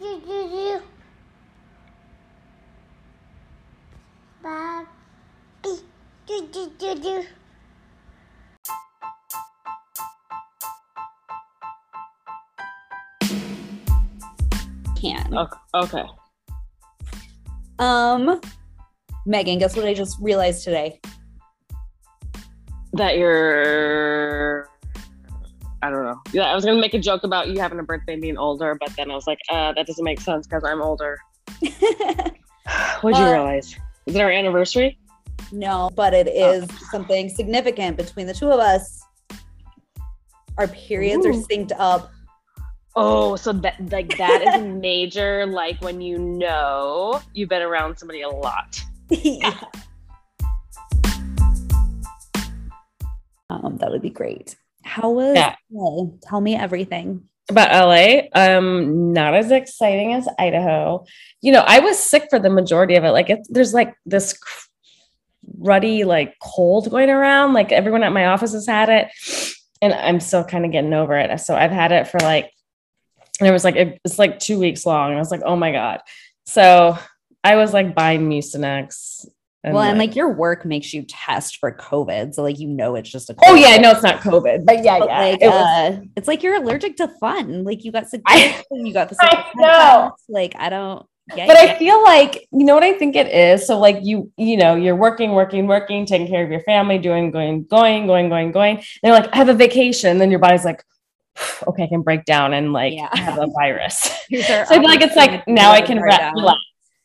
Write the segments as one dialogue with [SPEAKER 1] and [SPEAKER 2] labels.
[SPEAKER 1] Bobby.
[SPEAKER 2] Can.
[SPEAKER 3] Okay.
[SPEAKER 2] Um, Meghan, guess what I just realized today?
[SPEAKER 3] That you're. I don't know. Yeah, I was gonna make a joke about you having a birthday and being older, but then I was like, uh, that doesn't make sense because I'm older. What'd you
[SPEAKER 2] Uh,
[SPEAKER 3] realize? Is it our anniversary?
[SPEAKER 2] no, but it is something significant between the two of us. Our periods are synced up.
[SPEAKER 3] Oh, so that like that is major. Like when you know you've been around somebody a lot.
[SPEAKER 2] Yeah. Um, that would be great. How was
[SPEAKER 3] Yeah.
[SPEAKER 2] LA? Tell me everything.
[SPEAKER 3] About LA, um, not as exciting as Idaho. You know, I was sick for the majority of it. Like, it, there's like this ruddy, like cold going around. Like everyone at my office has had it, and I'm still kind of getting over it. So I've had it for like, and it was like it, it's like two weeks long. And I was like, oh my god. So I was like buying Mucinex. And,
[SPEAKER 2] well, and like your work makes you test for COVID, so like you know it's just a.
[SPEAKER 3] oh yeah, I know it's not COVID, but yeah,
[SPEAKER 2] But,
[SPEAKER 3] yeah,
[SPEAKER 2] like
[SPEAKER 3] it was-
[SPEAKER 2] uh, it's like you're allergic to fun. Like you got sick, you got the
[SPEAKER 3] I
[SPEAKER 2] sick
[SPEAKER 3] know.
[SPEAKER 2] Like I don't. Yeah,
[SPEAKER 3] but
[SPEAKER 2] yeah.
[SPEAKER 3] I feel like you know what I think it is. So like you, you know, you're working, working, working, taking care of your family, doing, going, going, going, going, going. And you're like, I have a vacation. Then your body's like, okay, I can break down and like
[SPEAKER 2] Yeah.
[SPEAKER 3] have a virus. So I feel like it's like now I can re- relax.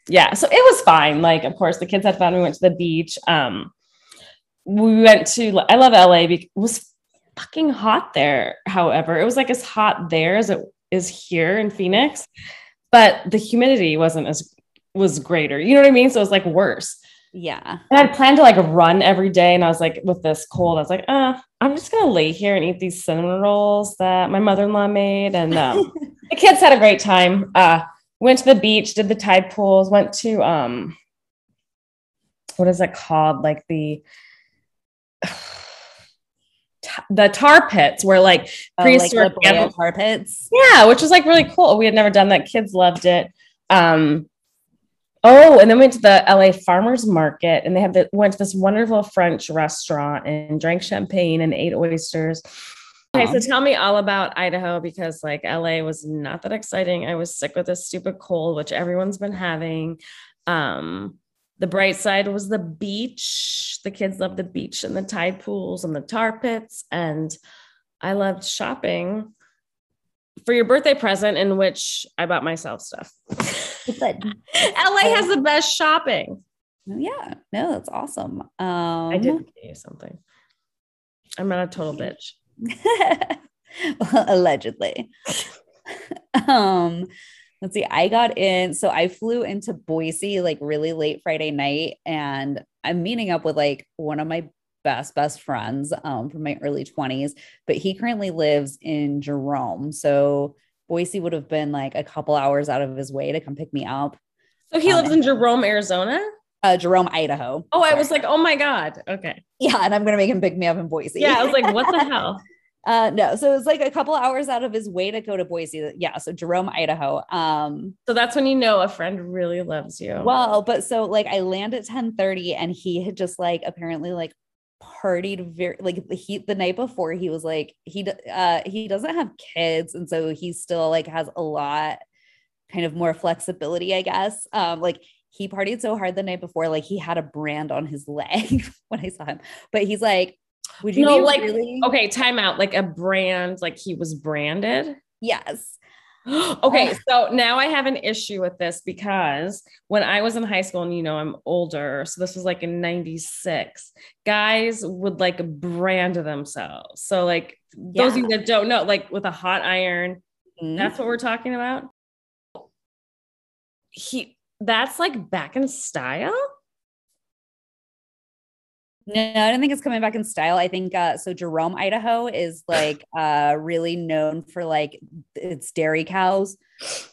[SPEAKER 3] Yeah. So it was fine. Like, of course, the kids had fun. We went to the beach. Um, we went to. I love LA. Because it was fucking hot there. However, it was like as hot there as it is here in Phoenix, but the humidity wasn't as was greater. You know what I mean? So it was like worse.
[SPEAKER 2] Yeah.
[SPEAKER 3] And I'd planned to like run every day, and I was like, with this cold, I was like, uh, I'm just gonna lay here and eat these cinnamon rolls that my mother-in-law made, and um, the kids had a great time. Uh, went to the beach, did the tide pools, went to um, what is it called? Like the the tar pits where like
[SPEAKER 2] Oh,
[SPEAKER 3] prehistoric
[SPEAKER 2] Brea
[SPEAKER 3] animals-
[SPEAKER 2] carpets.
[SPEAKER 3] yeah, which was like really cool. We had never done that. Kids loved it. Um, oh, and then went to the LA Farmers Market, and they had the went to this wonderful French restaurant and drank champagne and ate oysters. Okay, so
[SPEAKER 2] Um,
[SPEAKER 3] tell me all about Idaho because like LA was not that exciting. I was sick with this stupid cold, which everyone's been having. Um, the bright side was the beach. The kids loved the beach and the tide pools and the tar pits, and I loved shopping for your birthday present, in which I bought myself stuff.
[SPEAKER 2] Good.
[SPEAKER 3] LA has the best shopping.
[SPEAKER 2] Oh, yeah. No, that's awesome. Um,
[SPEAKER 3] I did get you something. I'm not a total bitch.
[SPEAKER 2] Well, allegedly. um, let's see. I got in, so I flew into Boise like really late Friday night, and I'm meeting up with like one of my best best friends um from my early 20s, but he currently lives in Jerome. So Boise would have been like a couple hours out of his way to come pick me up.
[SPEAKER 3] So he
[SPEAKER 2] Um,
[SPEAKER 3] lives in Jerome, Arizona.
[SPEAKER 2] Uh, Jerome, Idaho.
[SPEAKER 3] Oh, I was like, oh my god. Okay.
[SPEAKER 2] yeah, and I'm gonna make him pick me up in Boise.
[SPEAKER 3] Yeah, I was like, what the hell?
[SPEAKER 2] Uh, no, so it was like a couple hours out of his way to go to Boise. Yeah, so Jerome, Idaho. Um,
[SPEAKER 3] So that's when you know a friend really loves you.
[SPEAKER 2] well, but so like I land at 10 30 and he had just like apparently like partied very like the he the night before he was like he uh he doesn't have kids and so he still like has a lot kind of more flexibility, I guess. Um, like he partied so hard the night before, like he had a brand on his leg when I saw him. But he's like, would you
[SPEAKER 3] No, like,
[SPEAKER 2] really
[SPEAKER 3] okay, time out. Like a brand, like he was branded.
[SPEAKER 2] yes.
[SPEAKER 3] okay, so now I have an issue with this because when I was in high school, and you know, I'm older, so this was like in 96, guys would like brand themselves. So, like, those of you that don't know, like with a hot iron,
[SPEAKER 2] Mhm.
[SPEAKER 3] that's what we're talking about. He that's like back in style.
[SPEAKER 2] No, I don't think it's coming back in style. I think uh so Jerome, Idaho is like uh really known for like its dairy cows.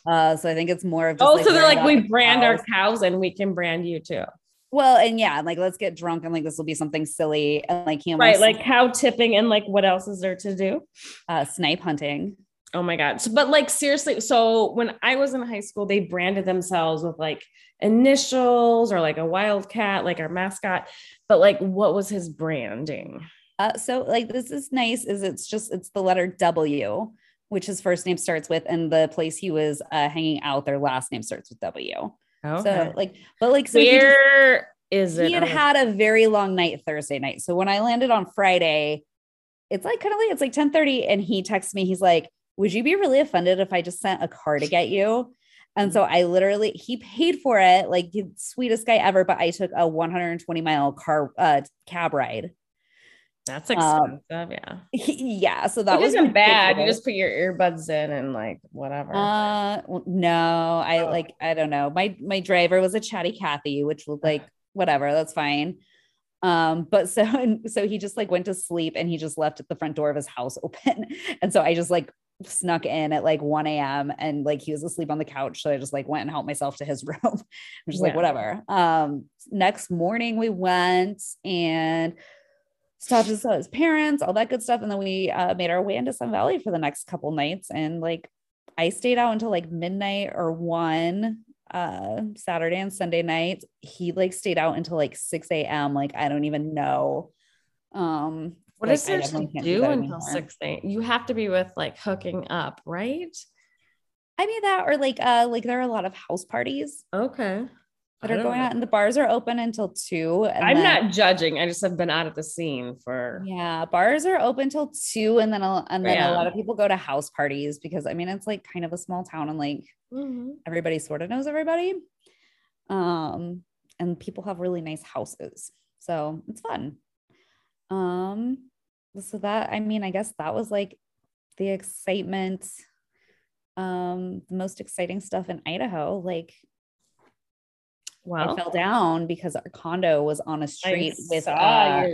[SPEAKER 2] Uh so I think it's more of just
[SPEAKER 3] Oh, so they're like, we brand our
[SPEAKER 2] cows.
[SPEAKER 3] cows and we can brand you too.
[SPEAKER 2] well, and yeah, like let's get drunk and like this will be something silly and like
[SPEAKER 3] Right, like cow tipping and like what else is there to do?
[SPEAKER 2] uh snipe hunting.
[SPEAKER 3] Oh my god. So, but like seriously, so when I was in high school, they branded themselves with like initials or like a wildcat, like our mascot. But like, what was his branding?
[SPEAKER 2] Uh, so like this is nice. Is it's just it's the letter W, which his first name starts with, and the place he was uh, hanging out, their last name starts with W.
[SPEAKER 3] Okay.
[SPEAKER 2] So like, but like, so he just-
[SPEAKER 3] where is it?
[SPEAKER 2] he had
[SPEAKER 3] on
[SPEAKER 2] had a very long night Thursday night. So when I landed on Friday, it's like kind of late. It's like 10 30. And he texts me, he's like, Would you be really offended if I just sent a car to get you? And so I literally, he paid for it, like the sweetest guy ever. But I took a 120 mile car uh, cab ride.
[SPEAKER 3] That's
[SPEAKER 2] um,
[SPEAKER 3] expensive. yeah.
[SPEAKER 2] yeah. So that
[SPEAKER 3] That
[SPEAKER 2] was
[SPEAKER 3] wasn't bad. You just put your earbuds in and like whatever.
[SPEAKER 2] Uh, no, I
[SPEAKER 3] Oh.
[SPEAKER 2] like, I don't know. My, my driver was a chatty Cathy, which was like, whatever, that's fine. Um, but so, and so he just like went to sleep and he just left the front door of his house open. And so I just like snuck in at like 1 a.m. and like he was asleep on the couch. So I just like went and helped myself to his room. I'm just like, whatever. Um, next morning we went and stopped to saw his parents, all that good stuff. And then we uh, made our way into Sun Valley for the next couple nights. And like I stayed out until like midnight or one uh Saturday and Sunday night. He like stayed out until like 6 a.m. Like I don't even know. Um
[SPEAKER 3] what
[SPEAKER 2] like,
[SPEAKER 3] is there to
[SPEAKER 2] can't
[SPEAKER 3] do until six a.m.? You have to be with like hooking up, right?
[SPEAKER 2] I mean that or like uh like there are a lot of house parties
[SPEAKER 3] Okay.
[SPEAKER 2] that are going
[SPEAKER 3] know.
[SPEAKER 2] on and the bars are open until two. and
[SPEAKER 3] I'm
[SPEAKER 2] then-
[SPEAKER 3] not judging. I just have been out at the scene for
[SPEAKER 2] Yeah, bars are open till two, and then a, and then
[SPEAKER 3] Yeah.
[SPEAKER 2] a lot of people go to house parties because I mean it's like kind of a small town and like
[SPEAKER 3] Mhm.
[SPEAKER 2] everybody sort of knows everybody. Um, and people have really nice houses, so it's fun. Um, so that I mean, I guess that was like the excitement, um, the most exciting stuff in Idaho. Like I fell down because our condo was on a street
[SPEAKER 3] I
[SPEAKER 2] with uh,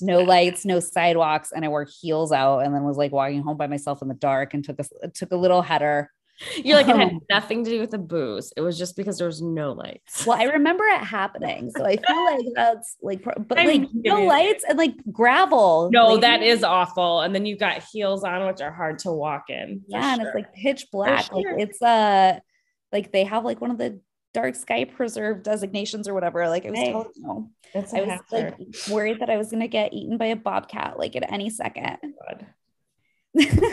[SPEAKER 2] no lights, no sidewalks, and I wore heels out, and then was like walking home by myself in the dark, and took a took a little header.
[SPEAKER 3] You're like it had
[SPEAKER 2] Um,
[SPEAKER 3] nothing to do with the booze. It was just because there was no lights.
[SPEAKER 2] Well, I remember it happening, so I feel like that's like, but
[SPEAKER 3] I'm
[SPEAKER 2] like no lights and like gravel.
[SPEAKER 3] No,
[SPEAKER 2] like-
[SPEAKER 3] that is awful. And then you've got heels on, which are hard to walk in.
[SPEAKER 2] yeah, and it's like pitch black.
[SPEAKER 3] sure.
[SPEAKER 2] Like it's uh like they have like one of the dark sky preserve designations or whatever. Like I was
[SPEAKER 3] Hey.
[SPEAKER 2] telling you, I was
[SPEAKER 3] hazard.
[SPEAKER 2] like worried that I was gonna get eaten by a bobcat like at any second.
[SPEAKER 3] God.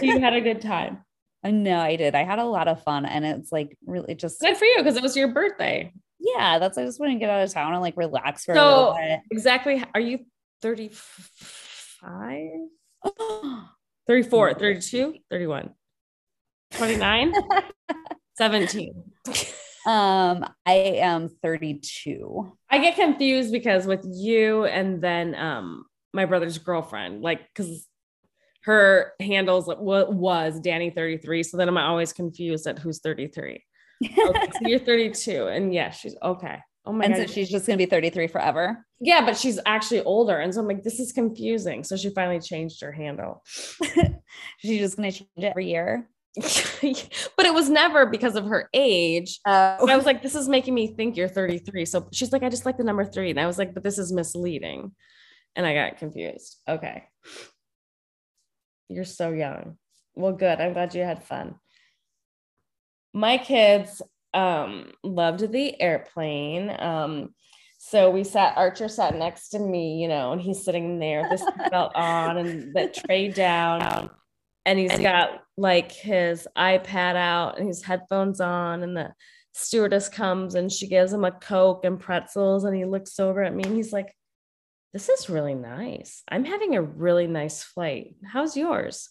[SPEAKER 3] you had a good time.
[SPEAKER 2] I know I did. I had a lot of fun, and it's like really just
[SPEAKER 3] Good for you because it was your birthday.
[SPEAKER 2] yeah. That's I just want to get out of town and like relax for a little
[SPEAKER 3] So
[SPEAKER 2] bit.
[SPEAKER 3] exactly. Are you 35? 34, 32, 31, 29, 17.
[SPEAKER 2] um, I am 32.
[SPEAKER 3] I get confused because with you and then um my brother's girlfriend, like because her handles what was Danny 33. So then I'm always confused at who's 33. Okay, so you're 32. And yeah, she's okay. Oh my god.
[SPEAKER 2] and
[SPEAKER 3] god.
[SPEAKER 2] so she's just gonna be 33 forever.
[SPEAKER 3] yeah, but she's actually older. And so I'm like, this is confusing. So she finally changed her handle.
[SPEAKER 2] She's just gonna change it every year.
[SPEAKER 3] but it was never because of her age.
[SPEAKER 2] Uh,
[SPEAKER 3] I was like, this is making me think you're 33. So she's like, I just like the number three. And I was like, but this is misleading. And I got confused. Okay. You're so young. Well, good. I'm glad you had fun. My kids um loved the airplane. Um, so we sat, Archer sat next to me, you know, and he's sitting there, this his belt on and that tray down. And he's got like his iPad out and his headphones on, and the stewardess comes and she gives him a Coke and pretzels. And he looks over at me and he's like, This is really nice. I'm having a really nice flight. How's yours?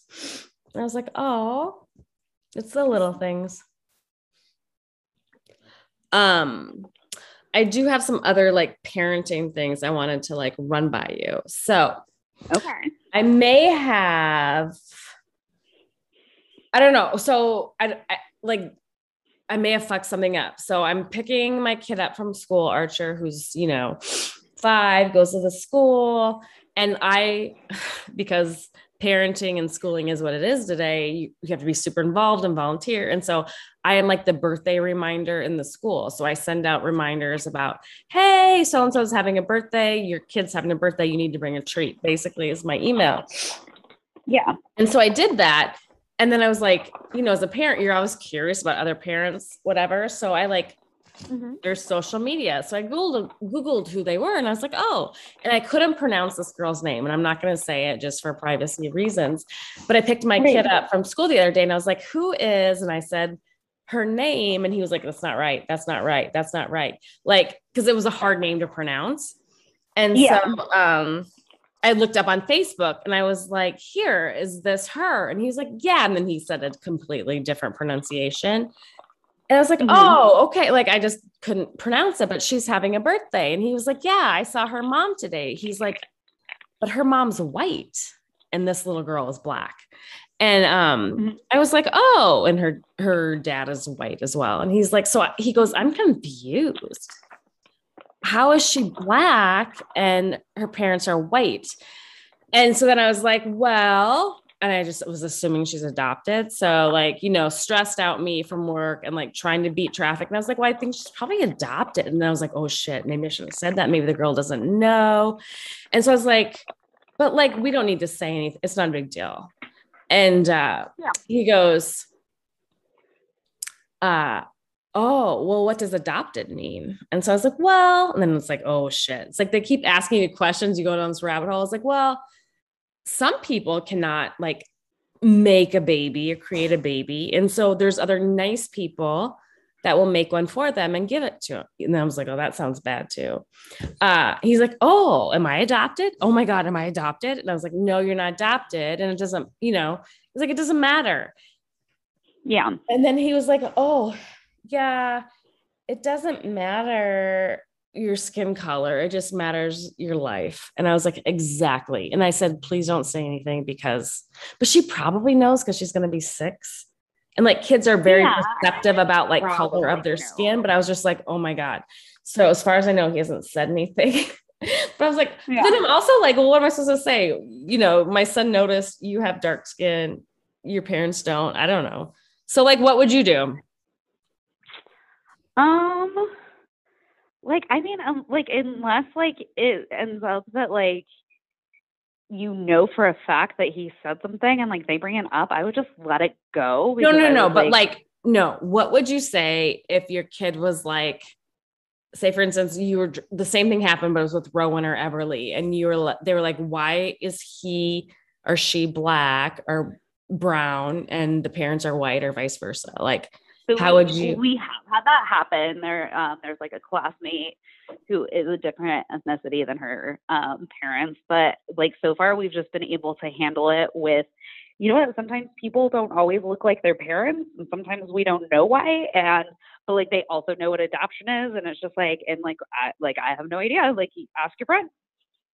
[SPEAKER 3] And I was like, Oh, it's the little things. Um, I do have some other like parenting things I wanted to like run by you. So
[SPEAKER 2] okay.
[SPEAKER 3] I may have, I don't know. So I, I like, I may have fucked something up. So I'm picking my kid up from school, Archer, who's, you know, five, goes to the school. And I, because parenting and schooling is what it is today, you, you have to be super involved and volunteer. And so I am like the birthday reminder in the school. So I send out reminders about, hey, so and so's having a birthday, your kid's having a birthday, you need to bring a treat, basically, is my email.
[SPEAKER 2] Yeah.
[SPEAKER 3] And so I did that. And then I was like, you know, as a parent, you're always curious about other parents, whatever. So I like their social media. So I Googled Googled who they were and I was like, oh, and I couldn't pronounce this girl's name. And I'm not going to say it just for privacy reasons. But I picked my
[SPEAKER 1] Right.
[SPEAKER 3] kid up from school the other day and I was like, who is? And I said her name. And he was like, that's not right. That's not right. That's not right. Like, because it was a hard name to pronounce. And
[SPEAKER 1] Yeah.
[SPEAKER 3] so um I looked up on Facebook and I was like, here, is this her? And he's like, yeah. And then he said a completely different pronunciation. And I was like,
[SPEAKER 1] Mhm.
[SPEAKER 3] oh, okay. Like I just couldn't pronounce it, but she's having a birthday. And he was like, yeah, I saw her mom today. He's like, but her mom's white and this little girl is black. And um,
[SPEAKER 1] Mhm.
[SPEAKER 3] I was like, oh, and her her dad is white as well. And he's like, so I- he goes, I'm confused. How is she black and her parents are white? And so then I was like, well, and I just was assuming she's adopted. So, like, you know, stressed out me from work and like trying to beat traffic. And I was like, well, I think she's probably adopted. And then I was like, oh shit, maybe I shouldn't have said that. Maybe the girl doesn't know. And so I was like, but like, we don't need to say anything. It's not a big deal. And uh,
[SPEAKER 1] Yeah.
[SPEAKER 3] he goes, uh, oh, well, what does adopted mean? And so I was like, well, and then it's like, oh shit. It's like they keep asking you questions. You go down this rabbit hole. I was like, well, some people cannot like make a baby or create a baby. And so there's other nice people that will make one for them and give it to them. And I was like, oh, that sounds bad too. Uh, he's like, oh, am I adopted? Oh my God, am I adopted? And I was like, no, you're not adopted. And it doesn't, you know, it's like, it doesn't matter.
[SPEAKER 1] Yeah.
[SPEAKER 3] And then he was like, oh, yeah, it doesn't matter your skin color. It just matters your life. And I was like, exactly. And I said, please don't say anything because, but she probably knows because she's going to be six. And like kids are very
[SPEAKER 1] Yeah,
[SPEAKER 3] perceptive about like color of their
[SPEAKER 1] know.
[SPEAKER 3] skin. But I was just like, oh my God. So as far as I know, he hasn't said anything. but I was like,
[SPEAKER 1] Yeah.
[SPEAKER 3] then I'm also like, well, what am I supposed to say? You know, my son noticed you have dark skin, your parents don't. I don't know. So like, what would you do?
[SPEAKER 4] Um, like I mean, um, like unless like it ends up that like you know for a fact that he said something and like they bring it up, I would just let it go.
[SPEAKER 3] No, no, no.
[SPEAKER 4] would,
[SPEAKER 3] But like, no. What would you say if your kid was like, say, for instance, you were the same thing happened, but it was with Rowan or Everly, and you were they were like, why is he or she black or brown and the parents are white or vice versa? Like,
[SPEAKER 4] So
[SPEAKER 3] How would you-
[SPEAKER 4] We have had that happen. There, um, there's like a classmate who is a different ethnicity than her um, parents, but like so far we've just been able to handle it with. You know what? Sometimes people don't always look like their parents, and sometimes we don't know why. And but like they also know what adoption is, and it's just like and like I like I have no idea. Like ask your friend.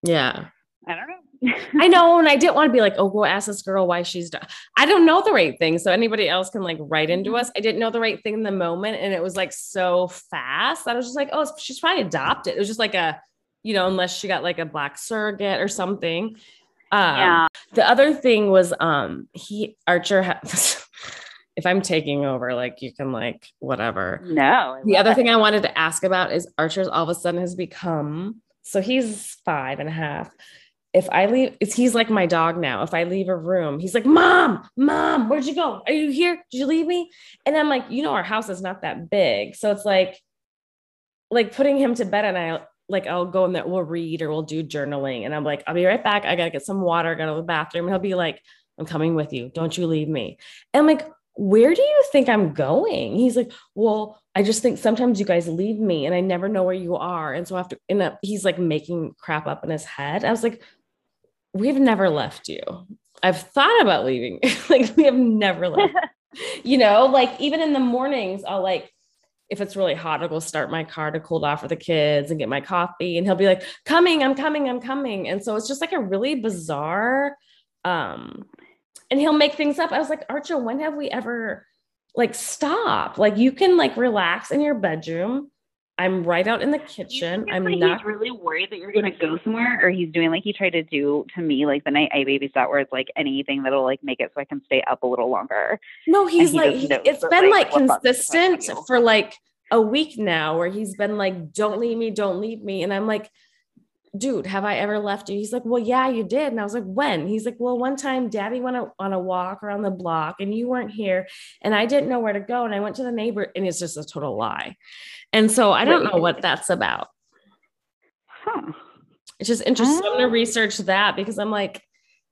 [SPEAKER 3] yeah.
[SPEAKER 4] I don't know.
[SPEAKER 3] I know, and I didn't want to be like, oh, go ask this girl why she's. Do-. I don't know the right thing, so anybody else can like write into us. I didn't know the right thing in the moment, and it was like so fast that I was just like, oh, she's probably adopted. It was just like a, you know, unless she got like a black surrogate or something. Um,
[SPEAKER 4] yeah.
[SPEAKER 3] The other thing was, um, he Archer. Ha- if I'm taking over, like you can like whatever.
[SPEAKER 4] No.
[SPEAKER 3] The other
[SPEAKER 4] it.
[SPEAKER 3] thing I wanted to ask about is Archer's all of a sudden has become so he's five and a half. If I leave, it's he's like my dog now. If I leave a room, he's like, Mom, Mom, where'd you go? Are you here? Did you leave me? And I'm like, you know, our house is not that big. So it's like, like putting him to bed and I like I'll go in there, we'll read or we'll do journaling. And I'm like, I'll be right back. I gotta get some water, go to the bathroom. He'll be like, I'm coming with you. Don't you leave me. And I'm like, where do you think I'm going? He's like, well, I just think sometimes you guys leave me and I never know where you are. And so after, and uh, he's like making crap up in his head. I was like, we've never left you. I've thought about leaving. like we have never left. you know, like even in the mornings, I'll like, if it's really hot, I'll go start my car to cool off for the kids and get my coffee. And he'll be like, coming, I'm coming, I'm coming. And so it's just like a really bizarre, um, and he'll make things up. I was like, Archer, when have we ever like stop? Like you can like relax in your bedroom. I'm right out in the kitchen. I'm
[SPEAKER 4] like
[SPEAKER 3] not
[SPEAKER 4] really worried that you're going to go somewhere, or he's doing like he tried to do to me, like the night I babysat, where it's like anything that'll like make it so I can stay up a little longer.
[SPEAKER 3] No, he's
[SPEAKER 4] he
[SPEAKER 3] like, he- it's been
[SPEAKER 4] like,
[SPEAKER 3] like
[SPEAKER 4] what buttons to press on
[SPEAKER 3] consistent for like a week now where he's been like, don't leave me, don't leave me. And I'm like, dude, have I ever left you? He's like, well, yeah, you did. And I was like, when? He's like, well, one time daddy went on a walk around the block and you weren't here and I didn't know where to go. And I went to the neighbor and it's just a total lie. And so I don't know what that's about.
[SPEAKER 4] Huh.
[SPEAKER 3] It's just interesting. I'm
[SPEAKER 4] Oh.
[SPEAKER 3] to research that because I'm like,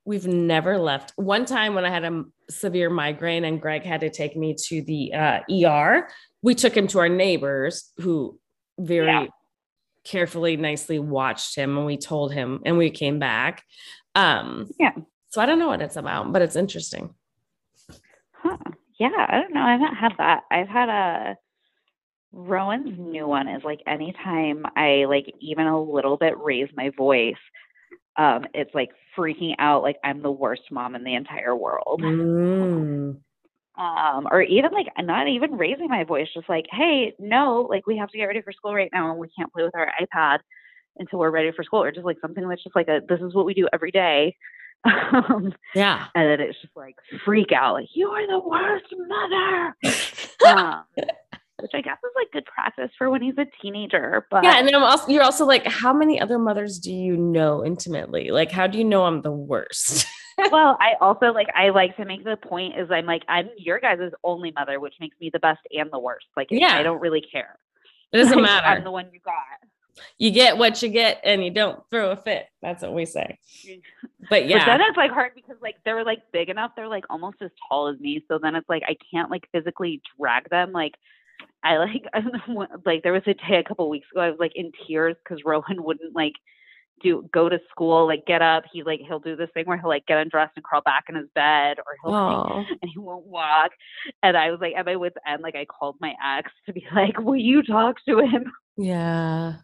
[SPEAKER 3] we've never left. One time when I had a severe migraine and Greg had to take me to the uh, ER, we took him to our neighbors who very
[SPEAKER 4] Yeah.
[SPEAKER 3] Carefully, nicely watched him and we told him and we came back. Um,
[SPEAKER 4] Yeah.
[SPEAKER 3] So I don't know what it's about, but it's interesting.
[SPEAKER 4] Huh. Yeah, I don't know. I haven't had that. I've had a Rowan's new one is like anytime I like even a little bit raise my voice, um, it's like freaking out like I'm the worst mom in the entire world.
[SPEAKER 3] Mm.
[SPEAKER 4] Um, or even like not even raising my voice, just like, hey, no, like we have to get ready for school right now and we can't play with our iPad until we're ready for school, or just like something that's just like a this is what we do every day. Um,
[SPEAKER 3] Yeah.
[SPEAKER 4] and then it's just like freak out, like you are the worst mother. um, which I guess is like good practice for when he's a teenager. But
[SPEAKER 3] Yeah, and then I'm also you're also like, how many other mothers do you know intimately? Like, how do you know I'm the worst?
[SPEAKER 4] well, I also like I like to make the point is I'm like I'm your guys' only mother, which makes me the best and the worst. Like
[SPEAKER 3] Yeah.
[SPEAKER 4] I don't really care.
[SPEAKER 3] It doesn't
[SPEAKER 4] Like,
[SPEAKER 3] matter.
[SPEAKER 4] I'm the one you got.
[SPEAKER 3] you get what you get and you don't throw a fit. That's what we say. But
[SPEAKER 4] But
[SPEAKER 3] yeah,
[SPEAKER 4] then it's like hard because like they're like big enough, they're like almost as tall as me. So then it's like I can't like physically drag them. Like I like I don't know, like there was a day a couple weeks ago I was like in tears because Rowan wouldn't like do go to school, like get up. He like he'll do this thing where he'll like get undressed and crawl back in his bed or he'll like, and he won't walk. And I was like at my wits end, like I called my ex to be like, Will you talk to him?
[SPEAKER 3] yeah.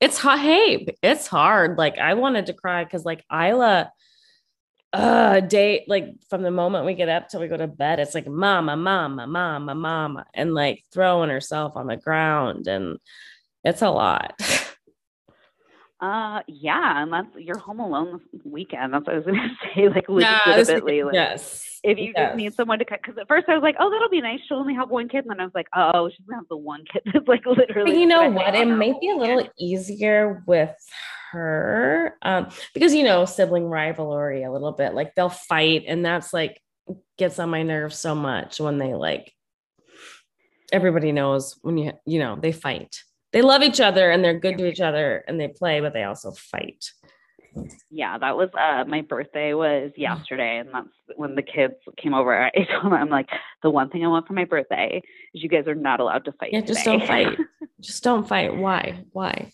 [SPEAKER 3] It's hard. Hey, it's hard. Like I wanted to cry because like Isla, uh, day like from the moment we get up till we go to bed, it's like mama, mama, mama, mama, and like throwing herself on the ground, and it's a lot.
[SPEAKER 4] Uh yeah, and that's you're home alone this weekend. That's what I was gonna say, like legitimately. like
[SPEAKER 3] yes.
[SPEAKER 4] if you
[SPEAKER 3] yes.
[SPEAKER 4] just need someone to cut because at first I was like, oh, that'll be nice. She'll only have one kid, and then I was like, oh, she's gonna have the one kid that's like literally.
[SPEAKER 3] But you know what? It may be a little easier with her um, because you know sibling rivalry a little bit. Like they'll fight, and that's like gets on my nerves so much when they like. Everybody knows when you you know they fight. They love each other and they're good to each other and they play, but they also fight.
[SPEAKER 4] Yeah, that was uh my birthday was yesterday, and that's when the kids came over. I told them, I'm like, the one thing I want for my birthday is you guys are not allowed to fight.
[SPEAKER 3] Yeah, just don't fight. Just don't fight. Why? Why?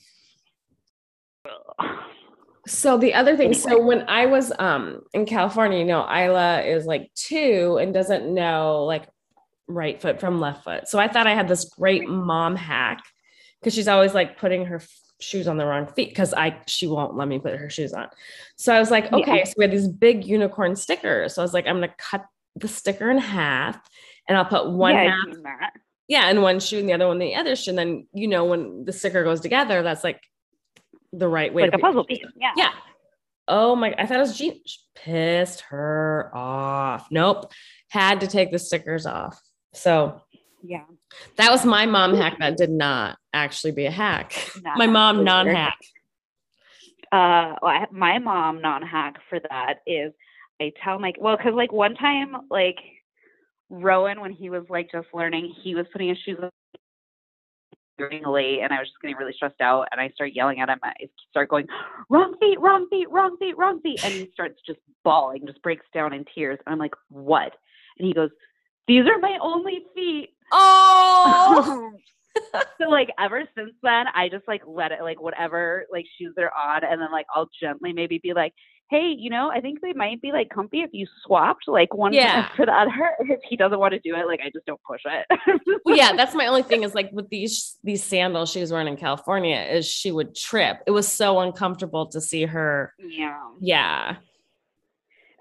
[SPEAKER 3] So the other thing, so when I was um in California, you know, Isla is like two and doesn't know like right foot from left foot. So I thought I had this great mom hack because she's always like putting her shoes on the wrong feet because I she won't let me put her shoes on. So I was like,
[SPEAKER 4] Yeah.
[SPEAKER 3] okay, so we had these big unicorn stickers. So I was like, I'm gonna cut the sticker in half and I'll put one
[SPEAKER 4] yeah,
[SPEAKER 3] half
[SPEAKER 4] I've seen that.
[SPEAKER 3] yeah, and one shoe and the other one the other shoe. And then you know when the sticker goes together, that's like the right way
[SPEAKER 4] like a puzzle piece. Yeah.
[SPEAKER 3] Yeah. Oh my! I thought it was Jean. Pissed her off. Nope. Had to take the stickers off. So
[SPEAKER 4] Yeah.
[SPEAKER 3] that was my mom hack. That did not actually be a hack.
[SPEAKER 4] Not
[SPEAKER 3] my mom non hack.
[SPEAKER 4] uh well, my mom non-hack for that is i tell my well because like one time like rowan when he was like just learning he was putting his shoes on late and i was just getting really stressed out and i start yelling at him i start going wrong feet wrong feet wrong feet wrong feet and he starts just bawling just breaks down in tears and i'm like what and he goes these are my only feet
[SPEAKER 3] Oh,
[SPEAKER 4] so like ever since then, I just like let it like whatever like shoes they're on, and then like I'll gently maybe be like, hey, you know, I think they might be like comfy if you swapped like one
[SPEAKER 3] Yeah.
[SPEAKER 4] for the other. If he doesn't want to do it, like I just don't push it.
[SPEAKER 3] well, yeah. That's my only thing is like with these these sandals she was wearing in California is she would trip. It was so uncomfortable to see her.
[SPEAKER 4] yeah.
[SPEAKER 3] Yeah,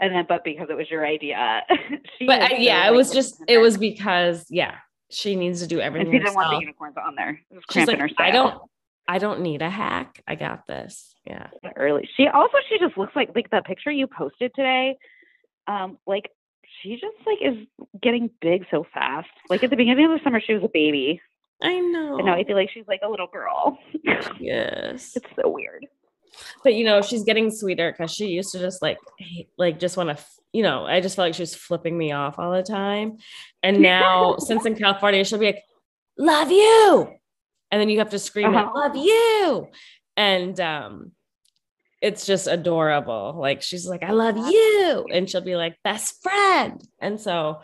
[SPEAKER 4] And then, but because it was your idea, she
[SPEAKER 3] but I, yeah, it was just it was because yeah she needs to do
[SPEAKER 4] And
[SPEAKER 3] everything
[SPEAKER 4] she didn't want the unicorns on there.
[SPEAKER 3] She's like. I don't, I don't need a hack. I got this. Yeah.
[SPEAKER 4] early. She also she just looks like like the picture you posted today. Um, like she just like is getting big so fast. Like at the beginning of the summer, she was a baby,
[SPEAKER 3] I know.
[SPEAKER 4] and now I feel like she's like a little girl.
[SPEAKER 3] yes.
[SPEAKER 4] it's so weird.
[SPEAKER 3] But you know, she's getting sweeter because she used to just like, like just want to, you know, I just felt like she was flipping me off all the time. And now, since in California, she'll be like, "Love you," and then you have to scream,
[SPEAKER 4] Uh-huh.
[SPEAKER 3] "Love you," and um, it's just adorable. Like she's like, "I love you," and she'll be like, "Best friend," and so,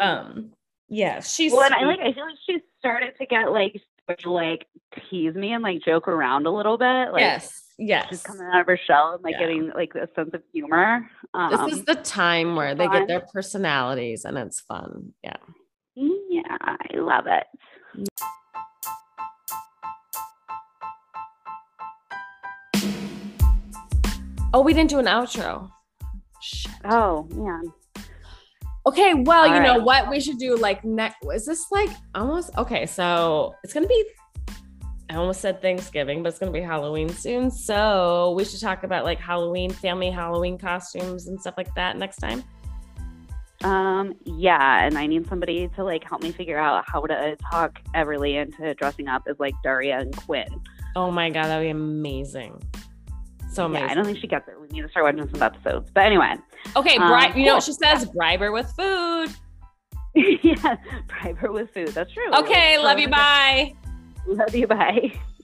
[SPEAKER 3] um, yeah, she's
[SPEAKER 4] well, and I like I feel like she started to get like start to, like tease me and like joke around a little bit. Like
[SPEAKER 3] yes, yes.
[SPEAKER 4] she's coming out of her shell and like
[SPEAKER 3] Yeah.
[SPEAKER 4] getting like a sense of humor. Um,
[SPEAKER 3] this is the time where they
[SPEAKER 4] fun.
[SPEAKER 3] get their personalities and it's fun. Yeah.
[SPEAKER 4] yeah, I love it.
[SPEAKER 3] Oh, we didn't do an outro. Shit.
[SPEAKER 4] Oh man.
[SPEAKER 3] Okay, well,
[SPEAKER 4] All
[SPEAKER 3] you know what we should do like next is this like almost okay, so it's gonna be I almost said Thanksgiving, but it's gonna be Halloween soon. So we should talk about like Halloween, family Halloween costumes and stuff like that next time.
[SPEAKER 4] Um, yeah, and I need somebody to like help me figure out how to talk Everly into dressing up as like Daria and Quinn.
[SPEAKER 3] Oh my god, that'd be amazing. So amazing.
[SPEAKER 4] Yeah, I don't think she gets it. We need to start watching some episodes. But anyway,
[SPEAKER 3] okay,
[SPEAKER 4] Um,
[SPEAKER 3] you know what
[SPEAKER 4] cool.
[SPEAKER 3] she says? Bribe her with food.
[SPEAKER 4] yeah, bribe her with food. That's true.
[SPEAKER 3] Okay, love you. Bye.
[SPEAKER 4] Love you. Bye.